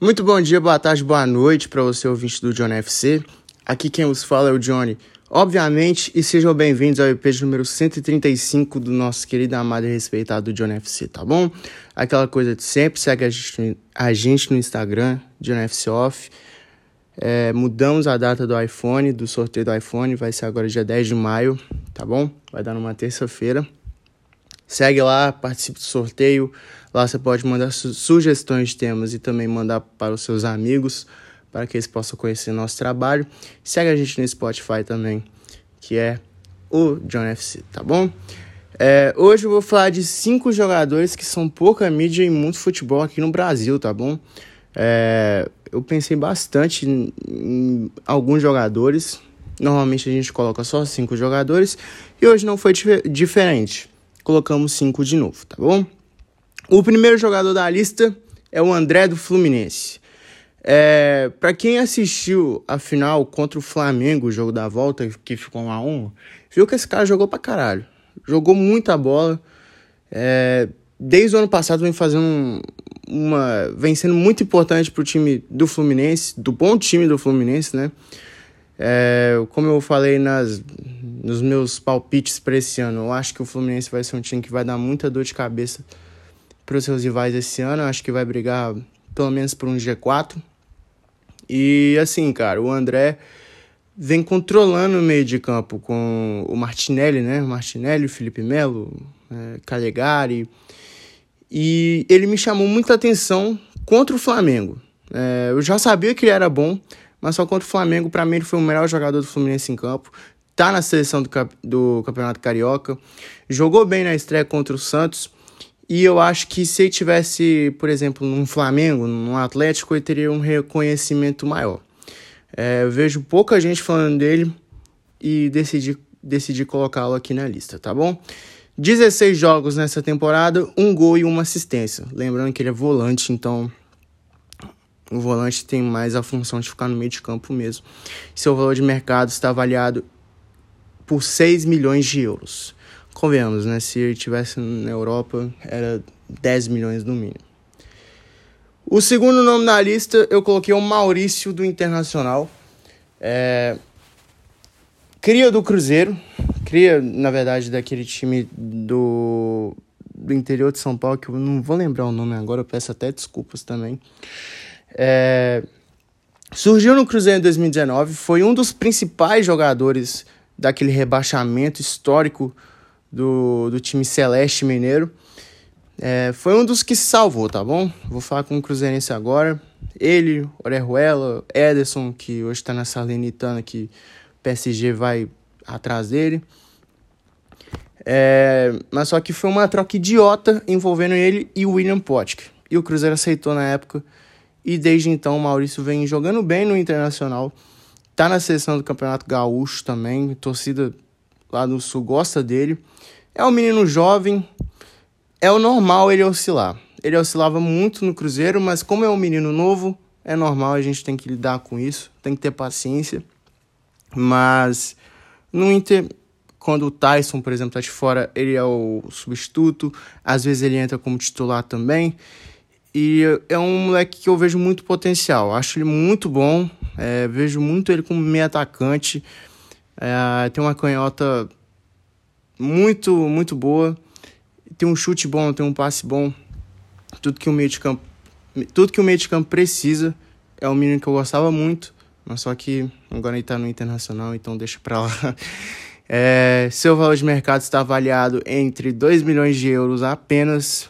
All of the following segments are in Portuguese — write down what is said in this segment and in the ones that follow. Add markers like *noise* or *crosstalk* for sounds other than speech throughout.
Muito bom dia, boa tarde, boa noite para você ouvinte do Johnny FC. Aqui quem os fala é o Johnny. Obviamente, e sejam bem-vindos ao EP número 135 do nosso querido, amado e respeitado Johnny FC, tá bom? Aquela coisa de sempre, segue a gente, a gente no Instagram, Johnny FC Off. É, mudamos a data do iPhone, do sorteio do iPhone, vai ser agora dia 10 de maio, tá bom? Vai dar numa terça-feira. Segue lá, participe do sorteio. Lá você pode mandar su sugestões de temas e também mandar para os seus amigos, para que eles possam conhecer nosso trabalho. Segue a gente no Spotify também, que é o John FC, tá bom? É, hoje eu vou falar de cinco jogadores que são pouca mídia em muito futebol aqui no Brasil, tá bom? É, eu pensei bastante em, em alguns jogadores. Normalmente a gente coloca só cinco jogadores e hoje não foi dif diferente colocamos 5 de novo, tá bom? O primeiro jogador da lista é o André do Fluminense. É, para quem assistiu a final contra o Flamengo, o jogo da volta, que ficou 1 a 1 viu que esse cara jogou pra caralho. Jogou muita bola. É, desde o ano passado vem fazendo uma. vem sendo muito importante pro time do Fluminense, do bom time do Fluminense, né? É, como eu falei nas, nos meus palpites para esse ano, eu acho que o Fluminense vai ser um time que vai dar muita dor de cabeça para os seus rivais esse ano. Eu acho que vai brigar pelo menos por um G4. E assim, cara, o André vem controlando o meio de campo com o Martinelli, né? Martinelli, o Felipe Melo, é, Calegari. E ele me chamou muita atenção contra o Flamengo. É, eu já sabia que ele era bom, mas só contra o Flamengo, para mim, ele foi o melhor jogador do Fluminense em campo. Tá na seleção do, do Campeonato Carioca. Jogou bem na estreia contra o Santos. E eu acho que se ele tivesse, por exemplo, num Flamengo, num Atlético, ele teria um reconhecimento maior. É, eu vejo pouca gente falando dele e decidi, decidi colocá-lo aqui na lista, tá bom? 16 jogos nessa temporada, um gol e uma assistência. Lembrando que ele é volante, então o volante tem mais a função de ficar no meio de campo mesmo. Seu valor de mercado está avaliado por 6 milhões de euros. Convenhamos, né? Se ele estivesse na Europa, era 10 milhões no mínimo. O segundo nome na lista eu coloquei o Maurício do Internacional. É... Cria do Cruzeiro. Cria, na verdade, daquele time do, do interior de São Paulo, que eu não vou lembrar o nome agora, eu peço até desculpas também. É, surgiu no Cruzeiro em 2019, foi um dos principais jogadores daquele rebaixamento histórico do, do time Celeste Mineiro. É, foi um dos que se salvou, tá bom? Vou falar com o Cruzeirense agora. Ele, Orejuela, Ederson, que hoje está na Salernitana, que PSG vai atrás dele. É, mas só que foi uma troca idiota envolvendo ele e o William Potker. E o Cruzeiro aceitou na época e desde então o Maurício vem jogando bem no Internacional. Tá na seleção do Campeonato Gaúcho também. Torcida lá do Sul gosta dele. É um menino jovem. É o normal ele oscilar. Ele oscilava muito no Cruzeiro, mas como é um menino novo, é normal, a gente tem que lidar com isso, tem que ter paciência. Mas no Inter, quando o Tyson, por exemplo, tá de fora, ele é o substituto, às vezes ele entra como titular também. E é um moleque que eu vejo muito potencial. Acho ele muito bom. É, vejo muito ele como meio atacante. É, tem uma canhota muito, muito boa. Tem um chute bom, tem um passe bom. Tudo que o meio de campo, tudo que o meio de campo precisa. É um menino que eu gostava muito. Mas só que agora ele está no Internacional, então deixa para lá. *laughs* É, seu valor de mercado está avaliado entre 2 milhões de euros apenas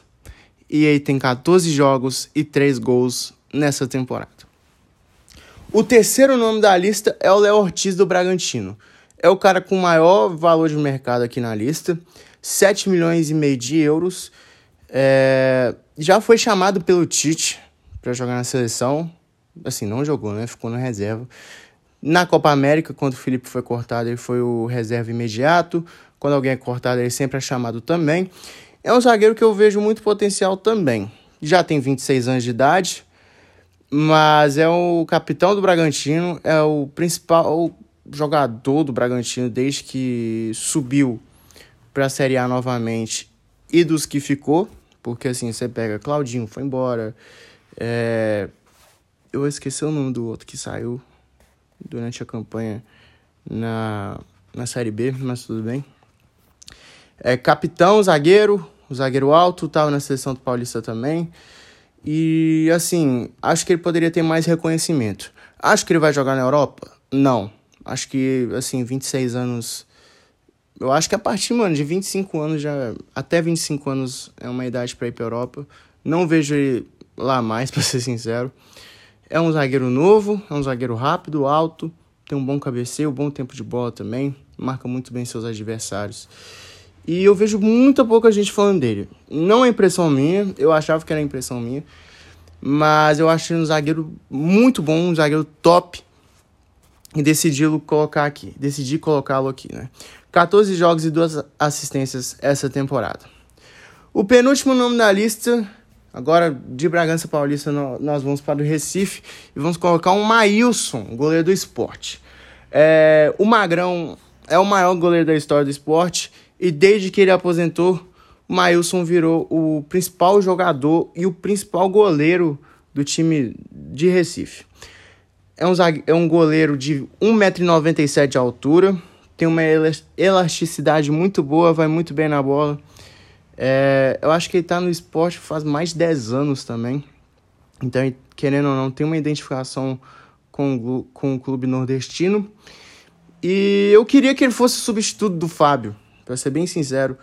e aí tem 14 jogos e 3 gols nessa temporada. O terceiro nome da lista é o Léo Ortiz do Bragantino. É o cara com maior valor de mercado aqui na lista, 7 milhões e meio de euros. É... Já foi chamado pelo Tite para jogar na seleção. Assim, não jogou, né? Ficou na reserva. Na Copa América, quando o Felipe foi cortado, ele foi o reserva imediato. Quando alguém é cortado, ele sempre é chamado também. É um zagueiro que eu vejo muito potencial também. Já tem 26 anos de idade, mas é o capitão do Bragantino, é o principal jogador do Bragantino desde que subiu para a Série A novamente e dos que ficou, porque assim, você pega Claudinho foi embora, é, Eu esqueci o nome do outro que saiu durante a campanha na, na Série B, mas tudo bem. É capitão, zagueiro, o zagueiro alto, tava na seleção do Paulista também. E assim, acho que ele poderia ter mais reconhecimento. Acho que ele vai jogar na Europa? Não. Acho que, assim, 26 anos. Eu acho que a partir, mano, de 25 anos já. Até 25 anos é uma idade para ir pra Europa. Não vejo ele lá mais, *laughs* pra ser sincero. É um zagueiro novo, é um zagueiro rápido, alto, tem um bom cabeceio, bom tempo de bola também, marca muito bem seus adversários. E eu vejo muita pouca gente falando dele. Não é impressão minha, eu achava que era impressão minha. Mas eu achei um zagueiro muito bom, um zagueiro top. E decidi colocar aqui. Decidi colocá-lo aqui, né? 14 jogos e duas assistências essa temporada. O penúltimo nome da lista, agora de Bragança Paulista, nós vamos para o Recife e vamos colocar um Maílson, goleiro do esporte. É, o Magrão é o maior goleiro da história do esporte e desde que ele aposentou, o Mailson virou o principal jogador e o principal goleiro do time de Recife. É um, é um goleiro de 1,97m de altura, tem uma elasticidade muito boa, vai muito bem na bola. É, eu acho que ele está no esporte faz mais de 10 anos também. Então, querendo ou não, tem uma identificação com, com o clube nordestino. E eu queria que ele fosse substituto do Fábio. Pra ser bem sincero,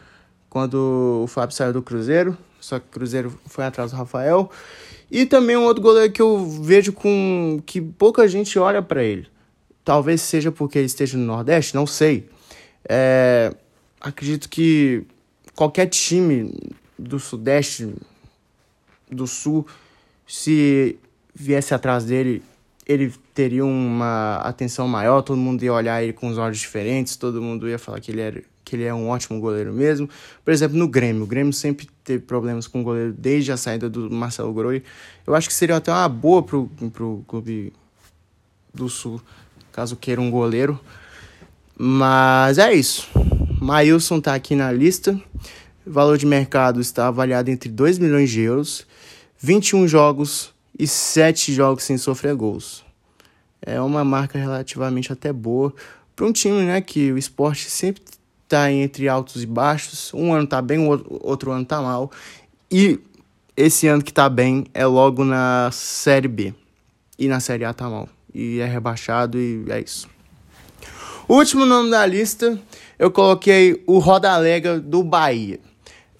quando o Fábio saiu do Cruzeiro, só que o Cruzeiro foi atrás do Rafael. E também um outro goleiro que eu vejo com que pouca gente olha para ele. Talvez seja porque ele esteja no Nordeste, não sei. É, acredito que qualquer time do Sudeste, do Sul, se viesse atrás dele, ele teria uma atenção maior, todo mundo ia olhar ele com os olhos diferentes, todo mundo ia falar que ele era que ele é um ótimo goleiro mesmo. Por exemplo, no Grêmio. O Grêmio sempre teve problemas com o goleiro desde a saída do Marcelo Groi. Eu acho que seria até uma boa pro, pro clube do Sul, caso queira um goleiro. Mas é isso. Maílson tá aqui na lista. O valor de mercado está avaliado entre 2 milhões de euros, 21 jogos e 7 jogos sem sofrer gols. É uma marca relativamente até boa para um time, né, que o esporte sempre tá entre altos e baixos. Um ano tá bem, o outro ano tá mal. E esse ano que tá bem é logo na Série B. E na Série A tá mal. E é rebaixado e é isso. O último nome da lista, eu coloquei o Rodalega do Bahia.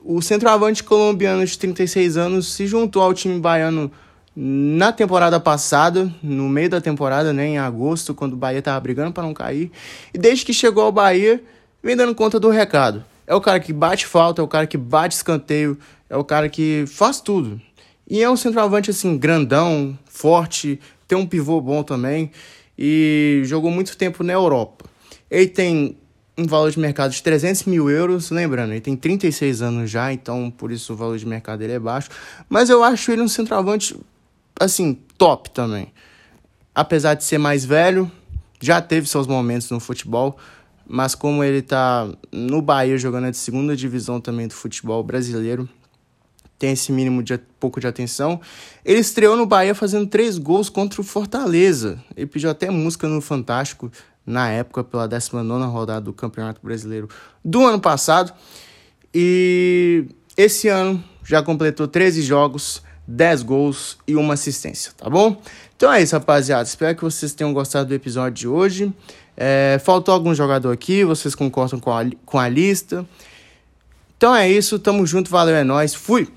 O centroavante colombiano de 36 anos se juntou ao time baiano na temporada passada, no meio da temporada, né, em agosto, quando o Bahia estava brigando para não cair. E desde que chegou ao Bahia, vem dando conta do recado. É o cara que bate falta, é o cara que bate escanteio, é o cara que faz tudo. E é um centroavante assim, grandão, forte, tem um pivô bom também e jogou muito tempo na Europa. Ele tem um valor de mercado de 300 mil euros, lembrando, ele tem 36 anos já, então por isso o valor de mercado dele é baixo. Mas eu acho ele um centroavante, assim, top também. Apesar de ser mais velho, já teve seus momentos no futebol, mas como ele está no Bahia jogando de segunda divisão também do futebol brasileiro, tem esse mínimo de pouco de atenção. Ele estreou no Bahia fazendo três gols contra o Fortaleza. Ele pediu até música no Fantástico na época pela 19 rodada do Campeonato Brasileiro do ano passado. E esse ano já completou 13 jogos, 10 gols e uma assistência, tá bom? Então é isso, rapaziada. Espero que vocês tenham gostado do episódio de hoje. É, faltou algum jogador aqui, vocês concordam com a, com a lista. Então é isso, tamo junto, valeu, é nóis, fui!